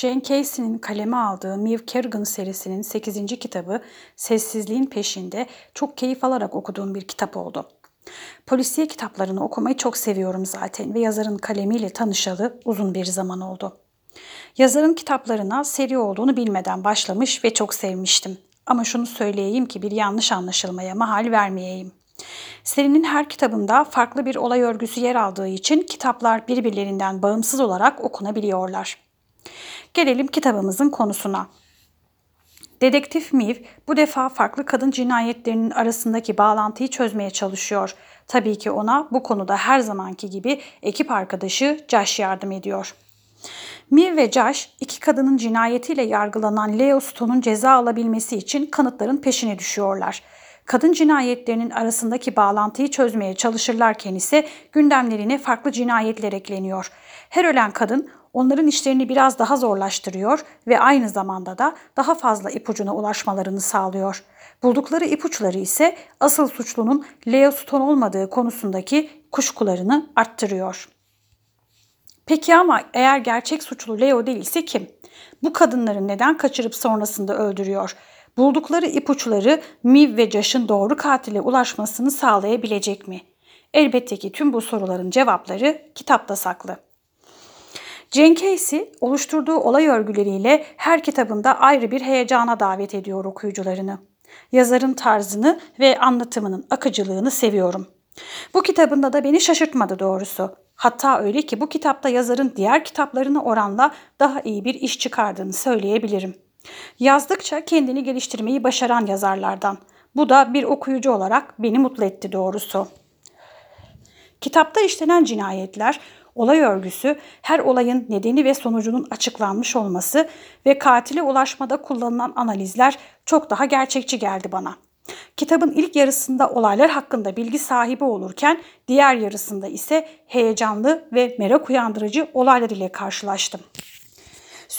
Jane Casey'nin kaleme aldığı Mew Kerrigan serisinin 8. kitabı Sessizliğin Peşinde çok keyif alarak okuduğum bir kitap oldu. Polisiye kitaplarını okumayı çok seviyorum zaten ve yazarın kalemiyle tanışalı uzun bir zaman oldu. Yazarın kitaplarına seri olduğunu bilmeden başlamış ve çok sevmiştim. Ama şunu söyleyeyim ki bir yanlış anlaşılmaya mahal vermeyeyim. Serinin her kitabında farklı bir olay örgüsü yer aldığı için kitaplar birbirlerinden bağımsız olarak okunabiliyorlar. Gelelim kitabımızın konusuna. Dedektif Miv bu defa farklı kadın cinayetlerinin arasındaki bağlantıyı çözmeye çalışıyor. Tabii ki ona bu konuda her zamanki gibi ekip arkadaşı Josh yardım ediyor. Miv ve Josh iki kadının cinayetiyle yargılanan Leo Stone'un ceza alabilmesi için kanıtların peşine düşüyorlar. Kadın cinayetlerinin arasındaki bağlantıyı çözmeye çalışırlarken ise gündemlerine farklı cinayetler ekleniyor. Her ölen kadın onların işlerini biraz daha zorlaştırıyor ve aynı zamanda da daha fazla ipucuna ulaşmalarını sağlıyor. Buldukları ipuçları ise asıl suçlunun Leo Stone olmadığı konusundaki kuşkularını arttırıyor. Peki ama eğer gerçek suçlu Leo değilse kim? Bu kadınları neden kaçırıp sonrasında öldürüyor? Buldukları ipuçları Miv ve Josh'ın doğru katile ulaşmasını sağlayabilecek mi? Elbette ki tüm bu soruların cevapları kitapta saklı. Jane Casey oluşturduğu olay örgüleriyle her kitabında ayrı bir heyecana davet ediyor okuyucularını. Yazarın tarzını ve anlatımının akıcılığını seviyorum. Bu kitabında da beni şaşırtmadı doğrusu. Hatta öyle ki bu kitapta yazarın diğer kitaplarına oranla daha iyi bir iş çıkardığını söyleyebilirim. Yazdıkça kendini geliştirmeyi başaran yazarlardan. Bu da bir okuyucu olarak beni mutlu etti doğrusu. Kitapta işlenen cinayetler, olay örgüsü, her olayın nedeni ve sonucunun açıklanmış olması ve katile ulaşmada kullanılan analizler çok daha gerçekçi geldi bana. Kitabın ilk yarısında olaylar hakkında bilgi sahibi olurken diğer yarısında ise heyecanlı ve merak uyandırıcı olaylar ile karşılaştım.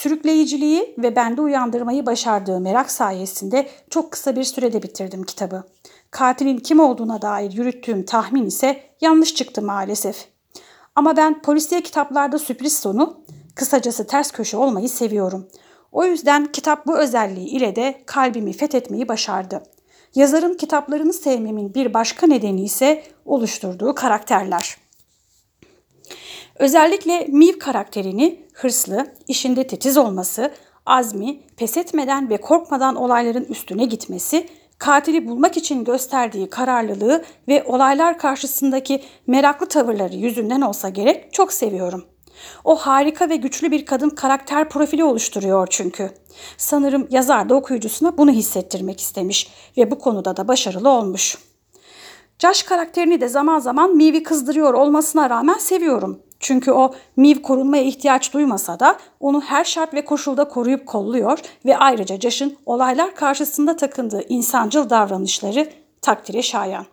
Sürükleyiciliği ve bende uyandırmayı başardığı merak sayesinde çok kısa bir sürede bitirdim kitabı. Katilin kim olduğuna dair yürüttüğüm tahmin ise yanlış çıktı maalesef. Ama ben polisiye kitaplarda sürpriz sonu, kısacası ters köşe olmayı seviyorum. O yüzden kitap bu özelliği ile de kalbimi fethetmeyi başardı. Yazarın kitaplarını sevmemin bir başka nedeni ise oluşturduğu karakterler. Özellikle Miv karakterini hırslı, işinde titiz olması, azmi, pes etmeden ve korkmadan olayların üstüne gitmesi, katili bulmak için gösterdiği kararlılığı ve olaylar karşısındaki meraklı tavırları yüzünden olsa gerek çok seviyorum. O harika ve güçlü bir kadın karakter profili oluşturuyor çünkü. Sanırım yazar da okuyucusuna bunu hissettirmek istemiş ve bu konuda da başarılı olmuş. Josh karakterini de zaman zaman Miv'i kızdırıyor olmasına rağmen seviyorum. Çünkü o Miv korunmaya ihtiyaç duymasa da onu her şart ve koşulda koruyup kolluyor ve ayrıca Josh'ın olaylar karşısında takındığı insancıl davranışları takdire şayan.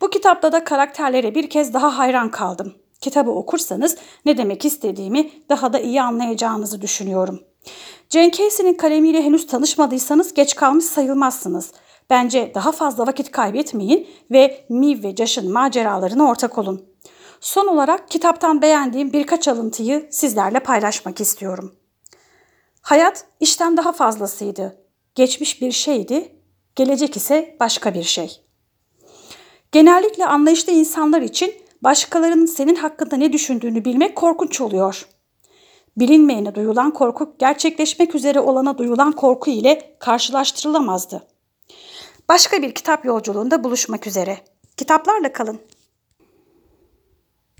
Bu kitapta da karakterlere bir kez daha hayran kaldım. Kitabı okursanız ne demek istediğimi daha da iyi anlayacağınızı düşünüyorum. Jane Casey'nin kalemiyle henüz tanışmadıysanız geç kalmış sayılmazsınız. Bence daha fazla vakit kaybetmeyin ve Miv ve Josh'ın maceralarına ortak olun. Son olarak kitaptan beğendiğim birkaç alıntıyı sizlerle paylaşmak istiyorum. Hayat işten daha fazlasıydı. Geçmiş bir şeydi, gelecek ise başka bir şey. Genellikle anlayışlı insanlar için başkalarının senin hakkında ne düşündüğünü bilmek korkunç oluyor. Bilinmeyene duyulan korku gerçekleşmek üzere olana duyulan korku ile karşılaştırılamazdı. Başka bir kitap yolculuğunda buluşmak üzere. Kitaplarla kalın.